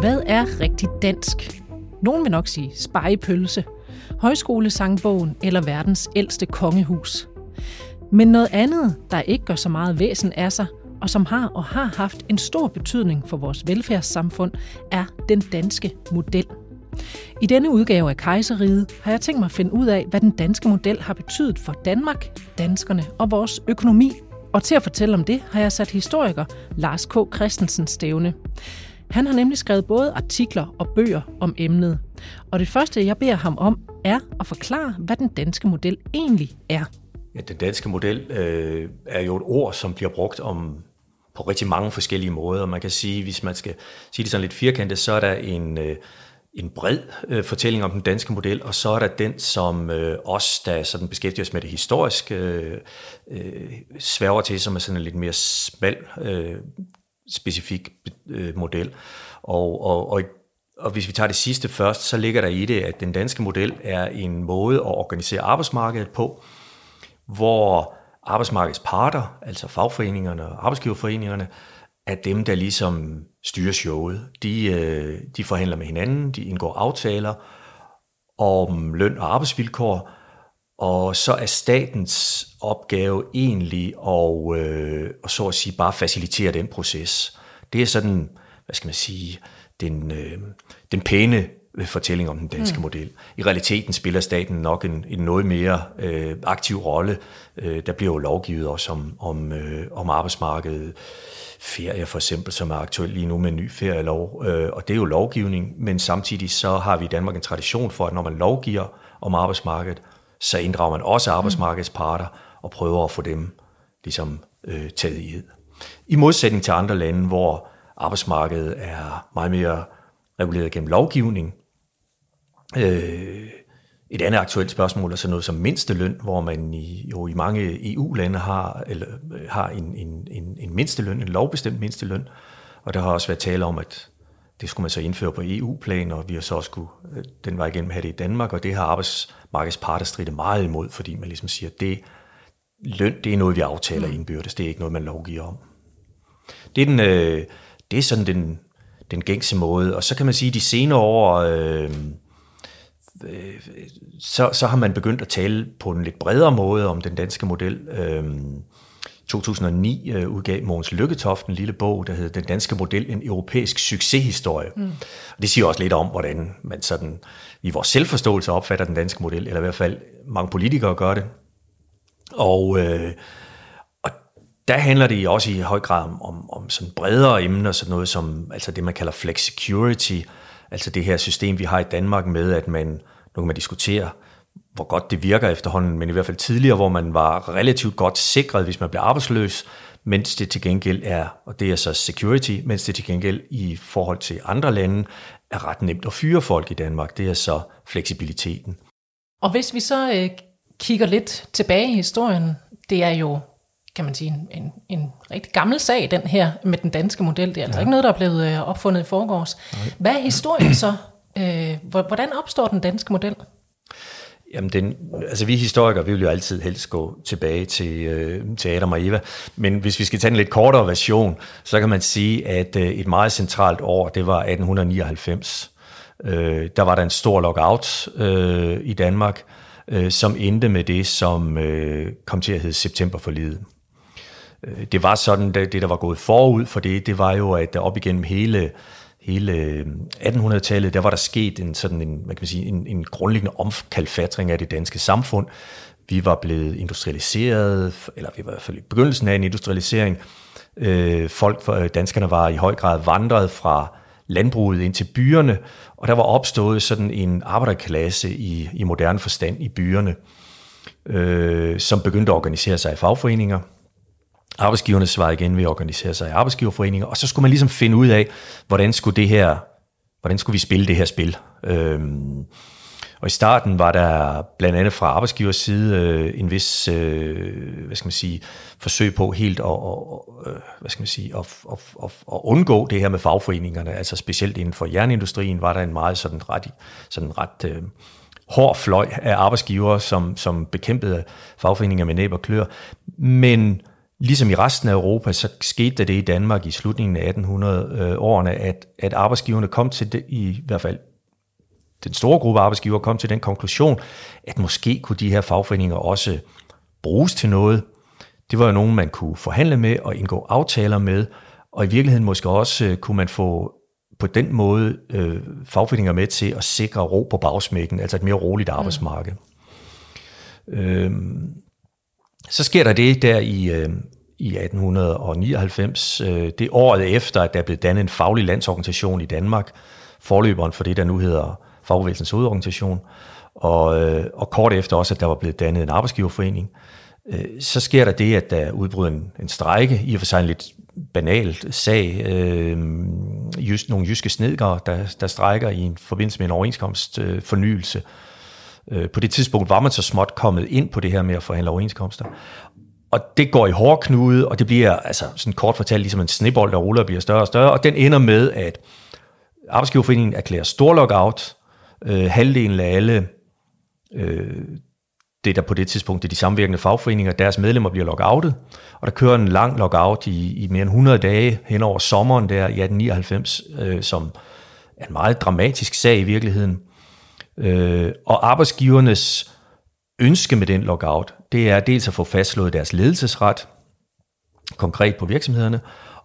Hvad er rigtig dansk? Nogen vil nok sige spejepølse, højskolesangbogen eller verdens ældste kongehus. Men noget andet, der ikke gør så meget væsen af sig, og som har og har haft en stor betydning for vores velfærdssamfund, er den danske model. I denne udgave af Kejseriet har jeg tænkt mig at finde ud af, hvad den danske model har betydet for Danmark, danskerne og vores økonomi. Og til at fortælle om det, har jeg sat historiker Lars K. Christensen stævne. Han har nemlig skrevet både artikler og bøger om emnet. Og det første, jeg beder ham om, er at forklare, hvad den danske model egentlig er. Ja, den danske model øh, er jo et ord, som bliver brugt om på rigtig mange forskellige måder. Man kan sige, hvis man skal sige det sådan lidt firkantet, så er der en, øh, en bred øh, fortælling om den danske model, og så er der den, som øh, os, der sådan beskæftiger os med det historiske, øh, øh, sværger til, som er sådan en lidt mere smal, øh, specifik øh, model. Og, og, og, og hvis vi tager det sidste først, så ligger der i det, at den danske model er en måde at organisere arbejdsmarkedet på, hvor arbejdsmarkedets parter, altså fagforeningerne og arbejdsgiverforeningerne, er dem, der ligesom styrer showet. De, øh, de forhandler med hinanden, de indgår aftaler om løn og arbejdsvilkår, og så er statens opgave egentlig at, øh, så at sige bare facilitere den proces. Det er sådan, hvad skal man sige, den, øh, den pæne fortælling om den danske mm. model. I realiteten spiller staten nok en, en noget mere øh, aktiv rolle. Øh, der bliver jo lovgivet også om, om, øh, om arbejdsmarkedet. Ferie for eksempel, som er aktuelt lige nu med en ny ferielov. Øh, og det er jo lovgivning, men samtidig så har vi i Danmark en tradition for, at når man lovgiver om arbejdsmarkedet, så inddrager man også arbejdsmarkedets parter og prøver at få dem ligesom øh, taget i ed. I modsætning til andre lande, hvor arbejdsmarkedet er meget mere reguleret gennem lovgivning. Øh, et andet aktuelt spørgsmål er sådan noget som mindsteløn, hvor man i, jo i mange EU-lande har, eller, øh, har en, en, en, en mindsteløn, en lovbestemt mindsteløn, og der har også været tale om, at det skulle man så indføre på EU-plan, og vi har så også skulle øh, den vej igennem have det i Danmark, og det har arbejdsmarkedets parter stridt meget imod, fordi man ligesom siger, at det, løn, det er noget, vi aftaler mm. indbyrdes, det er ikke noget, man lovgiver om. Det er, den, øh, det er sådan den, den gængse måde, og så kan man sige, at de senere år, øh, øh, så, så har man begyndt at tale på en lidt bredere måde om den danske model. Øh, 2009 øh, udgav Mogens Lykketoft en lille bog, der hedder Den danske model, en europæisk succeshistorie. Mm. Og det siger også lidt om, hvordan man sådan i vores selvforståelse opfatter den danske model, eller i hvert fald mange politikere gør det. Og, øh, og der handler det også i høj grad om, om, om sådan bredere emner, sådan noget som altså det, man kalder flex security, altså det her system, vi har i Danmark med, at man, nu kan man diskutere, hvor godt det virker efterhånden, men i hvert fald tidligere, hvor man var relativt godt sikret, hvis man blev arbejdsløs, mens det til gengæld er, og det er så security, mens det til gengæld i forhold til andre lande er ret nemt at fyre folk i Danmark. Det er så fleksibiliteten. Og hvis vi så øh, kigger lidt tilbage i historien, det er jo, kan man sige, en, en, en rigtig gammel sag, den her med den danske model. Det er altså ja. ikke noget, der er blevet øh, opfundet i forgårs. Nej. Hvad er historien så? Øh, hvordan opstår den danske model? Jamen, den, altså vi historikere, vi vil jo altid helst gå tilbage til, øh, til Adam og Eva, men hvis vi skal tage en lidt kortere version, så kan man sige, at øh, et meget centralt år, det var 1899. Øh, der var der en stor lockout øh, i Danmark, øh, som endte med det, som øh, kom til at hedde septemberforlidet. Øh, det var sådan, det, det der var gået forud for det, det var jo, at op igennem hele hele øh, 1800-tallet, der var der sket en sådan en, man kan sige, en, en grundlæggende omkalfatring af det danske samfund. Vi var blevet industrialiseret, eller vi var i hvert fald i begyndelsen af en industrialisering. Øh, folk, øh, danskerne var i høj grad vandret fra landbruget ind til byerne, og der var opstået sådan en arbejderklasse i, i moderne forstand i byerne, øh, som begyndte at organisere sig i fagforeninger, Arbejdsgiverne svarede igen ved at organisere sig i arbejdsgiverforeninger, og så skulle man ligesom finde ud af, hvordan skulle det her, hvordan skulle vi spille det her spil. Øhm, og i starten var der blandt andet fra arbejdsgivers side øh, en vis, øh, hvad skal man sige, forsøg på helt at, og, øh, hvad skal man sige, at, at, at, at undgå det her med fagforeningerne. Altså specielt inden for jernindustrien var der en meget sådan ret, sådan ret øh, hård fløj af arbejdsgivere, som, som bekæmpede fagforeninger med næb og klør. Men Ligesom i resten af Europa, så skete der det i Danmark i slutningen af 1800-årene, at, at arbejdsgiverne kom til det, i hvert fald den store gruppe arbejdsgiver kom til den konklusion, at måske kunne de her fagforeninger også bruges til noget. Det var jo nogen, man kunne forhandle med og indgå aftaler med, og i virkeligheden måske også øh, kunne man få på den måde øh, fagforeninger med til at sikre ro på bagsmækken, altså et mere roligt mm. arbejdsmarked. Mm. Øhm, så sker der det der i, øh, i 1899, øh, det året efter, at der blev dannet en faglig landsorganisation i Danmark, forløberen for det, der nu hedder Fagbevægelsens hovedorganisation, og, øh, og kort efter også, at der var blevet dannet en arbejdsgiverforening. Øh, så sker der det, at der udbryder en, en strejke, i og for sig en lidt banal sag. Øh, just, nogle jyske snedgere, der, der strækker i en forbindelse med en overenskomstfornyelse. Fornyelse. øh, Øh, på det tidspunkt var man så småt kommet ind på det her med at forhandle overenskomster. Og det går i hårdknude, og det bliver altså sådan kort fortalt ligesom en snebold, der ruller og bliver større og større, og den ender med, at Arbejdsgiverforeningen erklærer stor lockout. Øh, halvdelen af alle øh, det, der på det tidspunkt det er de samvirkende fagforeninger, deres medlemmer bliver lockoutet, og der kører en lang lockout i, i mere end 100 dage hen over sommeren der i 1899, øh, som er en meget dramatisk sag i virkeligheden. Øh, og arbejdsgivernes ønske med den lockout, det er dels at få fastslået deres ledelsesret, konkret på virksomhederne,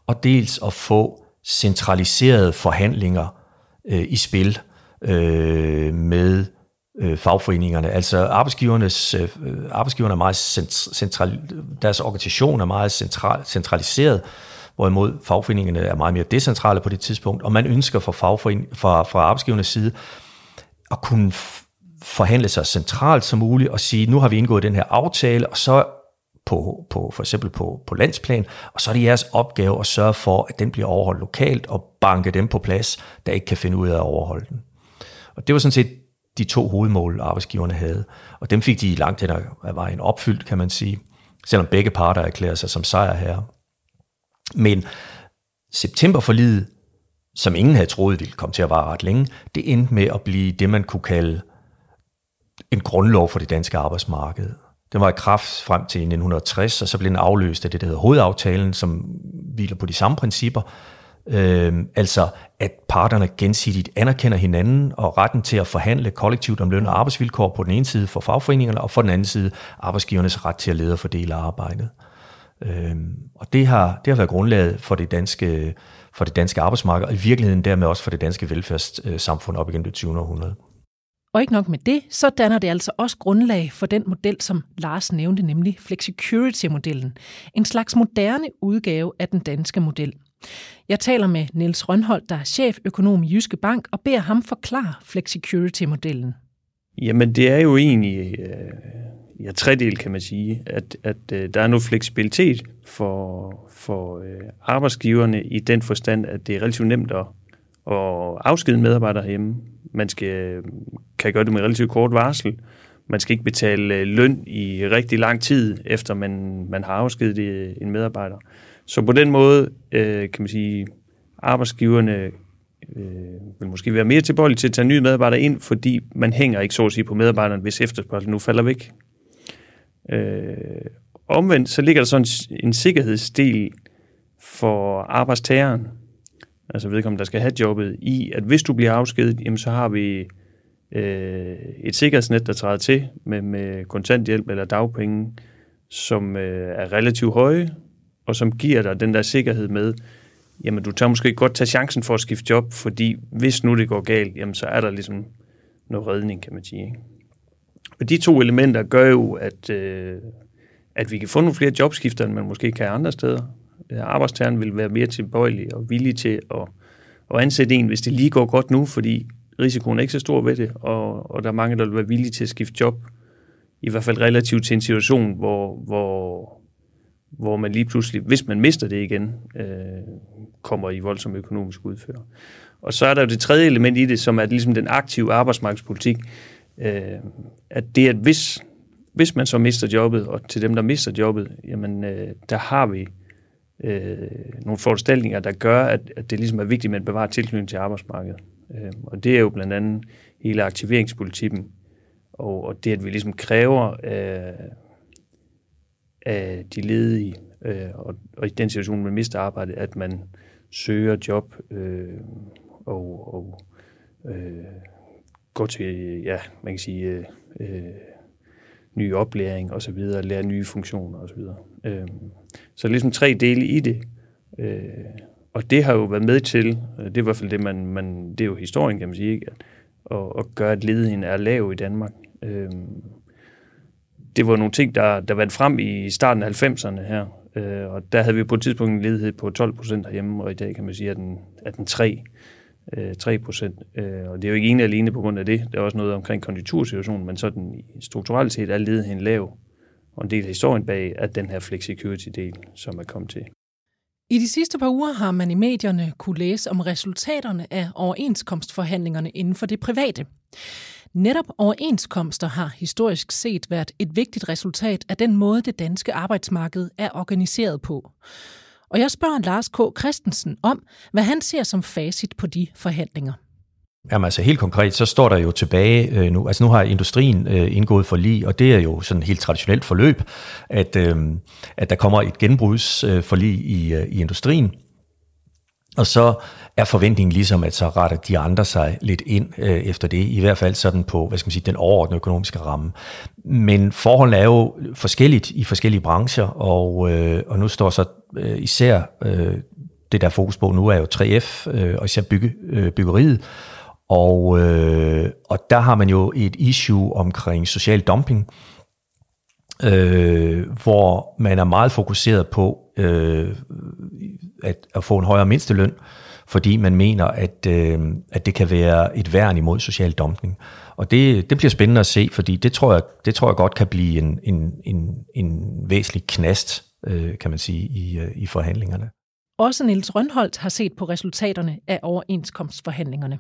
og dels at få centraliserede forhandlinger øh, i spil øh, med øh, fagforeningerne. Altså arbejdsgivernes, øh, øh arbejdsgiverne er meget central, deres organisation er meget central, centraliseret, hvorimod fagforeningerne er meget mere decentrale på det tidspunkt, og man ønsker fra, fagforening, fra, fra arbejdsgivernes side at kunne forhandle sig centralt som muligt og sige, nu har vi indgået den her aftale, og så på, på for eksempel på, på landsplan, og så er det jeres opgave at sørge for, at den bliver overholdt lokalt og banke dem på plads, der ikke kan finde ud af at overholde den. Og det var sådan set de to hovedmål, arbejdsgiverne havde. Og dem fik de langt hen ad vejen opfyldt, kan man sige, selvom begge parter erklærede sig som sejrherre. Men septemberforlidet, som ingen havde troet ville komme til at vare ret længe, det endte med at blive det, man kunne kalde en grundlov for det danske arbejdsmarked. Den var i kraft frem til 1960, og så blev den afløst af det, der hedder hovedaftalen, som hviler på de samme principper, Øh, altså, at parterne gensidigt anerkender hinanden og retten til at forhandle kollektivt om løn og arbejdsvilkår på den ene side for fagforeningerne, og for den anden side arbejdsgivernes ret til at lede og fordele arbejdet. Øh, og det har, det har været grundlaget for det danske, for det danske arbejdsmarked, og i virkeligheden dermed også for det danske velfærdssamfund op igennem det 20. århundrede. Og ikke nok med det, så danner det altså også grundlag for den model, som Lars nævnte, nemlig flexicurity-modellen. En slags moderne udgave af den danske model. Jeg taler med Niels Rønholdt, der er cheføkonom i Jyske Bank, og beder ham forklare flexicurity-modellen. Jamen, det er jo egentlig øh, ja, tredel, kan man sige, at, at øh, der er noget fleksibilitet for, for øh, arbejdsgiverne i den forstand, at det er relativt nemt at, at afskede medarbejdere hjemme. Man skal, øh, kan gøre det med relativt kort varsel. Man skal ikke betale øh, løn i rigtig lang tid, efter man, man har afskedet øh, en medarbejder. Så på den måde, øh, kan man sige, arbejdsgiverne øh, vil måske være mere tilbøjelige til at tage nye medarbejdere ind, fordi man hænger ikke så at sige på medarbejderen, hvis efterspørgselen nu falder væk. Øh, omvendt, så ligger der sådan en sikkerhedsdel for arbejdstageren, altså vedkommende, der skal have jobbet, i, at hvis du bliver afskedet, jamen så har vi øh, et sikkerhedsnet, der træder til med, med kontanthjælp eller dagpenge, som øh, er relativt høje, og som giver dig den der sikkerhed med, jamen du tager måske godt tage chancen for at skifte job, fordi hvis nu det går galt, jamen så er der ligesom noget redning, kan man sige. Ikke? Og de to elementer gør jo, at, øh, at vi kan få nogle flere jobskifter, end man måske kan andre steder. Øh, arbejdstageren vil være mere tilbøjelig og villig til at, at ansætte en, hvis det lige går godt nu, fordi risikoen er ikke så stor ved det, og, og der er mange, der vil være villige til at skifte job, i hvert fald relativt til en situation, hvor, hvor, hvor man lige pludselig, hvis man mister det igen, øh, kommer i voldsom økonomisk udfør. Og så er der jo det tredje element i det, som er ligesom den aktive arbejdsmarkedspolitik, øh, at det at hvis, hvis man så mister jobbet, og til dem, der mister jobbet, jamen øh, der har vi øh, nogle foranstaltninger, der gør, at, at det ligesom er vigtigt, at man bevarer tilknytning til arbejdsmarkedet. Øh, og det er jo blandt andet hele aktiveringspolitikken, og, og det, at vi ligesom kræver øh, af de ledige, øh, og, og i den situation, man mister arbejdet, at man søger job øh, og, og øh, gå til, ja, man kan sige, øh, øh, ny oplæring og så videre, lære nye funktioner og så videre. Øh, så ligesom tre dele i det. Øh, og det har jo været med til, øh, det er i hvert fald det, man, man det er jo historien, kan man sige, ikke? At, at, at gøre, at ledigheden er lav i Danmark. Øh, det var nogle ting, der, der vandt frem i starten af 90'erne her, øh, og der havde vi på et tidspunkt en ledighed på 12 procent herhjemme, og i dag kan man sige, at den, at den 3 Øh, 3 procent. Øh, og det er jo ikke ene alene på grund af det. Der er også noget omkring konjunktursituationen, men sådan strukturelt set er ledigheden lav. Og en del af historien bag er den her flexicurity-del, som er kommet til. I de sidste par uger har man i medierne kunne læse om resultaterne af overenskomstforhandlingerne inden for det private. Netop overenskomster har historisk set været et vigtigt resultat af den måde, det danske arbejdsmarked er organiseret på. Og jeg spørger Lars K. Christensen om, hvad han ser som facit på de forhandlinger. Jamen altså helt konkret, så står der jo tilbage øh, nu, altså nu har industrien øh, indgået for lige, og det er jo sådan et helt traditionelt forløb, at, øh, at der kommer et genbrugsforlig øh, i, øh, i industrien, og så er forventningen ligesom, at så retter de andre sig lidt ind øh, efter det, i hvert fald sådan på, hvad skal man sige, den overordnede økonomiske ramme. Men forholdene er jo forskelligt i forskellige brancher, og, øh, og nu står så øh, især øh, det, der er fokus på nu, er jo 3F, øh, og især bygge, øh, byggeriet, og, øh, og der har man jo et issue omkring social dumping, øh, hvor man er meget fokuseret på øh, at, at få en højere mindsteløn, fordi man mener, at, øh, at det kan være et værn imod social dumping. Og det, det bliver spændende at se, fordi det tror jeg, det tror jeg godt kan blive en, en, en, en væsentlig knast, øh, kan man sige, i, øh, i forhandlingerne. Også Niels Rønholdt har set på resultaterne af overenskomstforhandlingerne.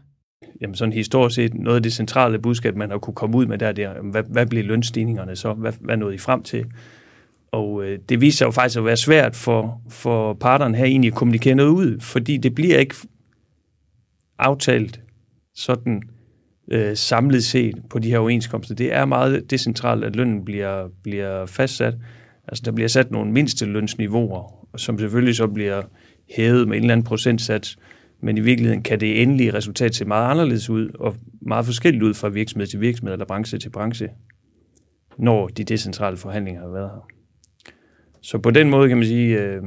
Jamen sådan historisk set, noget af det centrale budskab, man har kunne komme ud med der, det er, hvad, hvad bliver lønstigningerne så? Hvad, hvad nåede I frem til? Og øh, det viser sig jo faktisk at være svært for, for parterne her egentlig at kommunikere noget ud, fordi det bliver ikke aftalt sådan øh, samlet set på de her overenskomster. Det er meget decentralt, at lønnen bliver, bliver fastsat. Altså der bliver sat nogle mindste lønsniveauer, som selvfølgelig så bliver hævet med en eller anden procentsats, men i virkeligheden kan det endelige resultat se meget anderledes ud, og meget forskelligt ud fra virksomhed til virksomhed eller branche til branche, når de decentrale forhandlinger har været her. Så på den måde kan man sige, øh,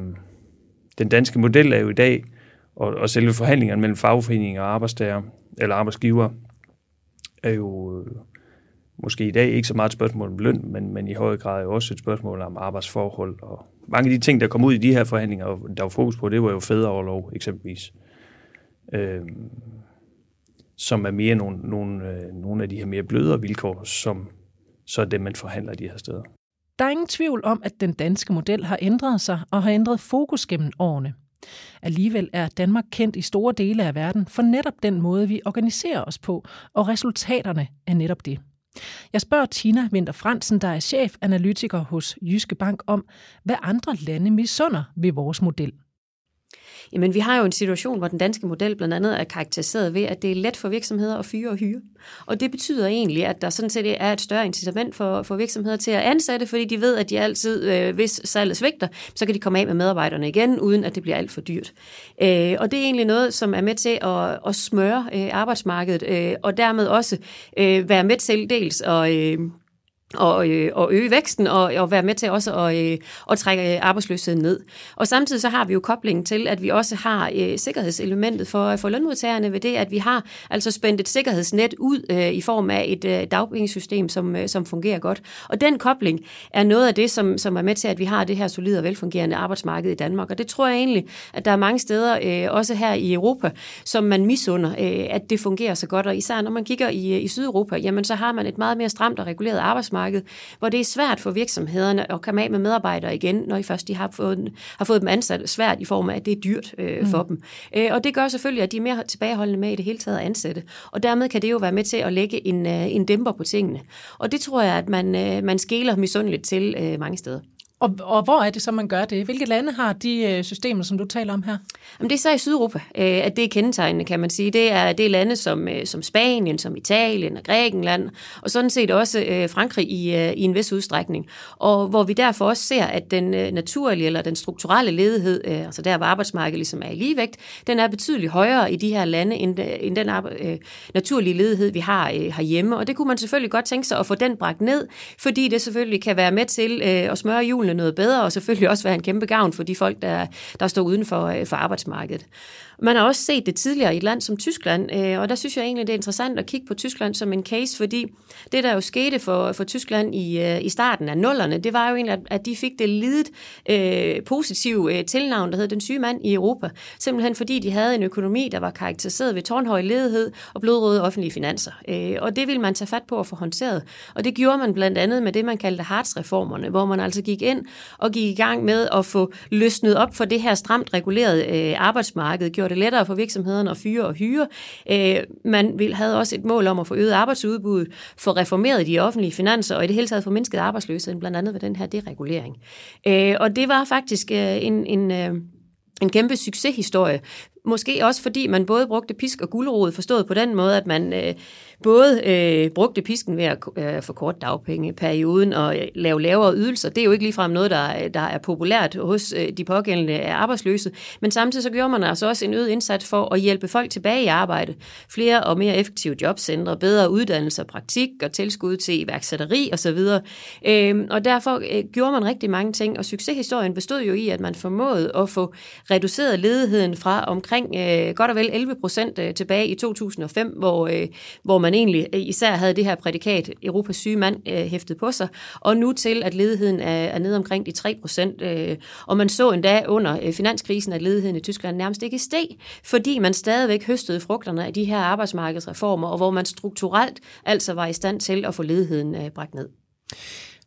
den danske model er jo i dag, og, og selve forhandlingerne mellem fagforeninger og arbejdstager, eller arbejdsgiver, er jo øh, måske i dag ikke så meget et spørgsmål om løn, men, men i høj grad jo også et spørgsmål om arbejdsforhold. Og mange af de ting, der kom ud i de her forhandlinger, der var fokus på, det var jo fædreoverlov eksempelvis. Øh, som er mere nogle, nogle, øh, nogle af de her mere blødere vilkår, som så er det, man forhandler de her steder. Der er ingen tvivl om, at den danske model har ændret sig og har ændret fokus gennem årene. Alligevel er Danmark kendt i store dele af verden for netop den måde, vi organiserer os på, og resultaterne er netop det. Jeg spørger Tina Winter Fransen, der er chefanalytiker hos Jyske Bank, om, hvad andre lande misunder ved vores model. Jamen, vi har jo en situation, hvor den danske model blandt andet er karakteriseret ved, at det er let for virksomheder at fyre og hyre. Og det betyder egentlig, at der sådan set er et større incitament for, for virksomheder til at ansætte, fordi de ved, at de altid, øh, hvis salget svigter, så kan de komme af med medarbejderne igen, uden at det bliver alt for dyrt. Øh, og det er egentlig noget, som er med til at, at smøre øh, arbejdsmarkedet, øh, og dermed også øh, være med til dels at... Øh, og, øh, og øge væksten og, og være med til også at, øh, at trække øh, arbejdsløsheden ned. Og samtidig så har vi jo koblingen til, at vi også har øh, sikkerhedselementet for, for lønmodtagerne ved det, at vi har altså spændt et sikkerhedsnet ud øh, i form af et øh, dagpengesystem, som, øh, som fungerer godt. Og den kobling er noget af det, som, som er med til, at vi har det her solide og velfungerende arbejdsmarked i Danmark. Og det tror jeg egentlig, at der er mange steder, øh, også her i Europa, som man misunder, øh, at det fungerer så godt. Og især når man kigger i, øh, i Sydeuropa, jamen så har man et meget mere stramt og reguleret arbejdsmarked, arbejdsmarked, hvor det er svært for virksomhederne at komme af med medarbejdere igen, når I først de har fået, har fået dem ansat svært i form af, at det er dyrt øh, for mm. dem. Øh, og det gør selvfølgelig, at de er mere tilbageholdende med i det hele taget at ansætte. Og dermed kan det jo være med til at lægge en, øh, en dæmper på tingene. Og det tror jeg, at man, øh, man skæler misundeligt til øh, mange steder. Og, og hvor er det så, man gør det? Hvilke lande har de øh, systemer, som du taler om her? Jamen, det er så i Sydeuropa, øh, at det er kendetegnende, kan man sige. Det er, det er lande som, øh, som Spanien, som Italien og Grækenland, og sådan set også øh, Frankrig i, øh, i en vis udstrækning. Og hvor vi derfor også ser, at den øh, naturlige eller den strukturelle ledighed, altså der hvor arbejdsmarkedet ligesom er i ligevægt, den er betydeligt højere i de her lande, end, end den naturlige ledighed, vi har herhjemme. Og det kunne man selvfølgelig godt tænke sig at få den bragt ned, fordi det selvfølgelig kan være med til at smøre julen noget bedre, og selvfølgelig også være en kæmpe gavn for de folk, der, der står uden for, øh, for arbejdsmarkedet. Man har også set det tidligere i et land som Tyskland, øh, og der synes jeg egentlig, det er interessant at kigge på Tyskland som en case, fordi det, der jo skete for, for Tyskland i, øh, i starten af nullerne, det var jo egentlig, at de fik det lidet øh, positive øh, tilnavn, der hed den syge mand i Europa. Simpelthen fordi de havde en økonomi, der var karakteriseret ved tårnhøj ledighed og blodrøde offentlige finanser. Øh, og det ville man tage fat på at få håndteret. Og det gjorde man blandt andet med det, man kaldte Hartz-reformerne, hvor man altså gik ind og gik i gang med at få løsnet op for det her stramt regulerede øh, arbejdsmarked, gjorde det lettere for virksomhederne at fyre og hyre. Øh, man vil, havde også et mål om at få øget arbejdsudbuddet, få reformeret de offentlige finanser og i det hele taget få mindsket arbejdsløsheden, blandt andet ved den her deregulering. Øh, og det var faktisk øh, en, en, en kæmpe succeshistorie. Måske også fordi man både brugte pisk og gulerod, forstået på den måde, at man øh, både øh, brugte pisken ved at øh, forkorte dagpengeperioden og øh, lave lavere ydelser. Det er jo ikke ligefrem noget, der, der er populært hos øh, de pågældende øh, arbejdsløse. Men samtidig så gjorde man altså også en øget indsats for at hjælpe folk tilbage i arbejde. Flere og mere effektive jobcentre, bedre uddannelse og praktik og tilskud til iværksætteri osv. Øh, og derfor øh, gjorde man rigtig mange ting, og succeshistorien bestod jo i, at man formåede at få reduceret ledigheden fra omkring øh, godt og vel 11 procent øh, tilbage i 2005, hvor, øh, hvor man egentlig øh, især havde det her prædikat, Europas syge mand, øh, hæftet på sig, og nu til, at ledigheden er, er nede omkring de 3 procent. Øh, og man så endda under øh, finanskrisen, at ledigheden i Tyskland nærmest ikke steg, fordi man stadigvæk høstede frugterne af de her arbejdsmarkedsreformer, og hvor man strukturelt altså var i stand til at få ledigheden øh, bragt ned.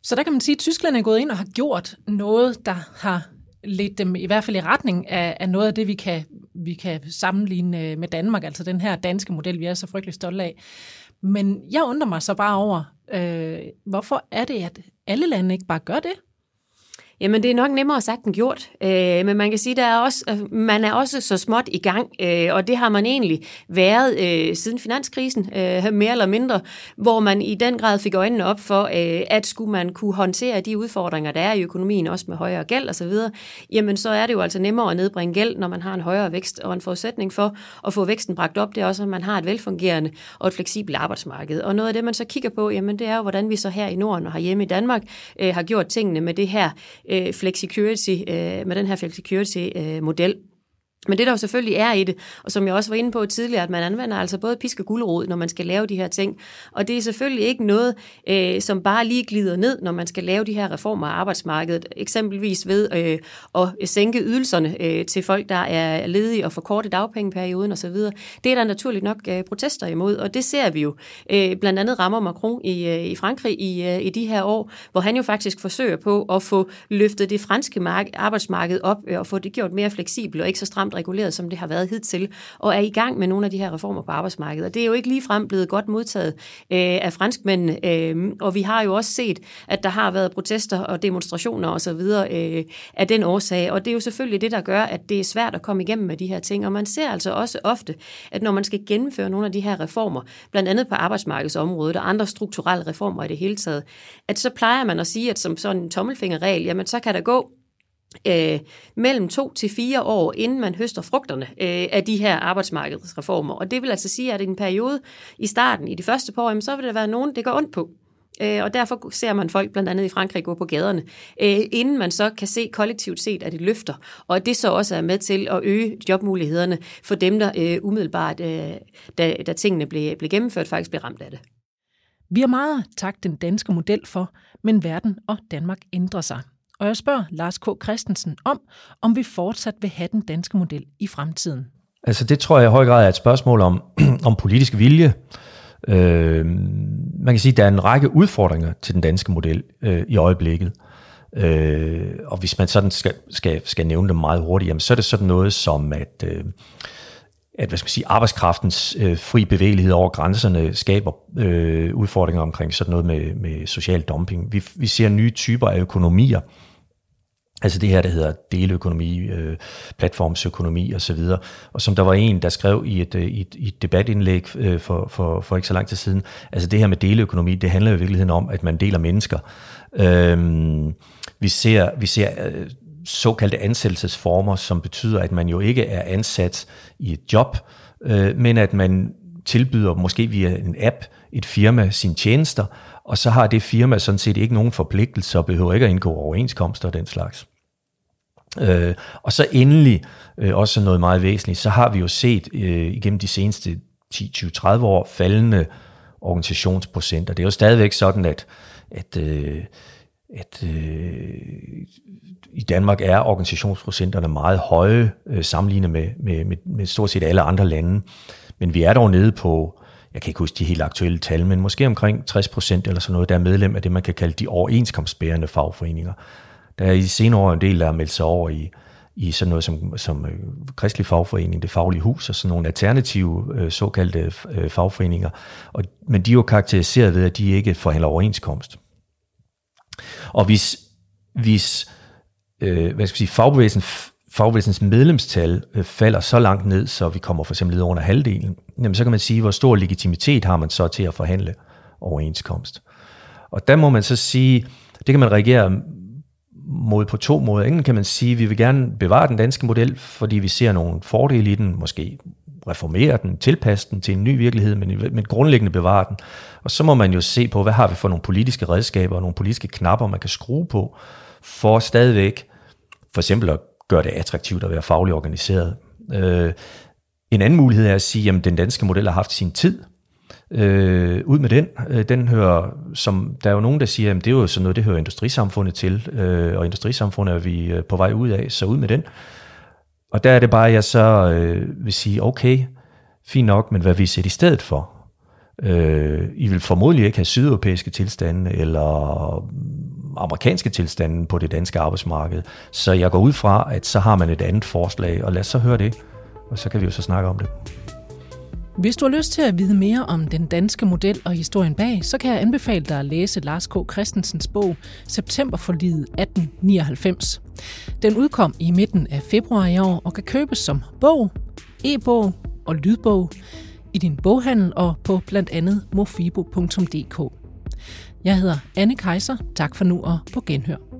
Så der kan man sige, at Tyskland er gået ind og har gjort noget, der har ledt dem i hvert fald i retning af, af noget af det, vi kan, vi kan sammenligne øh, med Danmark, altså den her danske model, vi er så frygtelig stolte af. Men jeg undrer mig så bare over, øh, hvorfor er det, at alle lande ikke bare gør det? Jamen, det er nok nemmere sagt end gjort. Øh, men man kan sige, der er også, øh, man er også så småt i gang, øh, og det har man egentlig været øh, siden finanskrisen, øh, mere eller mindre, hvor man i den grad fik øjnene op for, øh, at skulle man kunne håndtere de udfordringer, der er i økonomien, også med højere gæld osv., jamen så er det jo altså nemmere at nedbringe gæld, når man har en højere vækst, og en forudsætning for at få væksten bragt op, det er også, at man har et velfungerende og et fleksibelt arbejdsmarked. Og noget af det, man så kigger på, jamen det er jo, hvordan vi så her i Norden og hjemme i Danmark øh, har gjort tingene med det her øh, flexicurity, øh, med den her flexicurity-model. Øh, men det der jo selvfølgelig er i det, og som jeg også var inde på tidligere, at man anvender altså både pisk og gulerod, når man skal lave de her ting. Og det er selvfølgelig ikke noget, øh, som bare lige glider ned, når man skal lave de her reformer af arbejdsmarkedet. Eksempelvis ved øh, at sænke ydelserne øh, til folk, der er ledige og forkorte dagpengeperioden osv. Det er der naturligt nok øh, protester imod, og det ser vi jo. Øh, blandt andet rammer Macron i, øh, i Frankrig i, øh, i de her år, hvor han jo faktisk forsøger på at få løftet det franske mark- arbejdsmarked op øh, og få det gjort mere fleksibelt og ikke så stramt stramt reguleret, som det har været hidtil, og er i gang med nogle af de her reformer på arbejdsmarkedet. Og det er jo ikke ligefrem blevet godt modtaget øh, af franskmændene, øh, og vi har jo også set, at der har været protester og demonstrationer osv. Øh, af den årsag, og det er jo selvfølgelig det, der gør, at det er svært at komme igennem med de her ting, og man ser altså også ofte, at når man skal gennemføre nogle af de her reformer, blandt andet på arbejdsmarkedsområdet og andre strukturelle reformer i det hele taget, at så plejer man at sige, at som sådan en tommelfingerregel, jamen så kan der gå øh, mellem to til fire år, inden man høster frugterne øh, af de her arbejdsmarkedsreformer. Og det vil altså sige, at i en periode i starten, i de første par år, jamen, så vil der være nogen, det går ondt på. Øh, og derfor ser man folk blandt andet i Frankrig gå på gaderne, øh, inden man så kan se kollektivt set, at det løfter. Og at det så også er med til at øge jobmulighederne for dem, der øh, umiddelbart, øh, da, da tingene blev, blev gennemført, faktisk blev ramt af det. Vi har meget tak den danske model for, men verden og Danmark ændrer sig og jeg spørger Lars K. Christensen om, om vi fortsat vil have den danske model i fremtiden. Altså det tror jeg i høj grad er et spørgsmål om, om politisk vilje. Øh, man kan sige, at der er en række udfordringer til den danske model øh, i øjeblikket. Øh, og hvis man sådan skal, skal, skal nævne dem meget hurtigt, jamen, så er det sådan noget som, at, øh, at hvad skal man sige, arbejdskraftens øh, fri bevægelighed over grænserne skaber øh, udfordringer omkring sådan noget med, med social dumping. Vi, vi ser nye typer af økonomier, Altså det her, der hedder deleøkonomi, øh, platformsøkonomi osv. Og, og som der var en, der skrev i et, øh, i et, i et debatindlæg øh, for, for, for ikke så lang tid siden, altså det her med deleøkonomi, det handler jo i virkeligheden om, at man deler mennesker. Øhm, vi ser, vi ser øh, såkaldte ansættelsesformer, som betyder, at man jo ikke er ansat i et job, øh, men at man tilbyder måske via en app et firma sine tjenester, og så har det firma sådan set ikke nogen forpligtelser og behøver ikke at indgå overenskomster og den slags. Øh, og så endelig, øh, også noget meget væsentligt, så har vi jo set øh, igennem de seneste 10-20-30 år faldende organisationsprocenter. Det er jo stadigvæk sådan, at, at, øh, at øh, i Danmark er organisationsprocenterne meget høje øh, sammenlignet med, med, med, med stort set alle andre lande. Men vi er dog nede på, jeg kan ikke huske de helt aktuelle tal, men måske omkring 60 procent eller sådan noget, der er medlem af det, man kan kalde de overenskomstbærende fagforeninger. Der er i senere år en del, der har meldt sig over i, i sådan noget som, som øh, Kristelig Fagforening, det faglige hus og sådan nogle alternative øh, såkaldte øh, fagforeninger. Og, men de er jo karakteriseret ved, at de ikke forhandler overenskomst. Og hvis, hvis øh, hvad skal jeg sige, fagbevægelsen, fagbevægelsens medlemstal øh, falder så langt ned, så vi kommer for eksempel ned under halvdelen, jamen så kan man sige, hvor stor legitimitet har man så til at forhandle overenskomst. Og der må man så sige, det kan man reagere mod på to måder. Enten kan man sige, at vi vil gerne bevare den danske model, fordi vi ser nogle fordele i den, måske reformere den, tilpasse den til en ny virkelighed, men, men grundlæggende bevare den. Og så må man jo se på, hvad har vi for nogle politiske redskaber og nogle politiske knapper, man kan skrue på, for stadigvæk for eksempel at gøre det attraktivt at være fagligt organiseret. Øh, en anden mulighed er at sige, at den danske model har haft sin tid, Øh, ud med den. Øh, den hører, som der er jo nogen, der siger, at det er jo sådan noget, det hører industrisamfundet til, øh, og industrisamfundet er vi øh, på vej ud af, så ud med den. Og der er det bare, at jeg så øh, vil sige, okay, fint nok, men hvad vi sætter i stedet for? Øh, I vil formodentlig ikke have sydeuropæiske tilstande, eller amerikanske tilstande på det danske arbejdsmarked. Så jeg går ud fra, at så har man et andet forslag, og lad os så høre det, og så kan vi jo så snakke om det. Hvis du har lyst til at vide mere om den danske model og historien bag, så kan jeg anbefale dig at læse Lars K. Christensens bog Septemberforliget 1899. Den udkom i midten af februar i år og kan købes som bog, e-bog og lydbog i din boghandel og på blandt andet mofibo.dk. Jeg hedder Anne Kejser. Tak for nu og på genhør.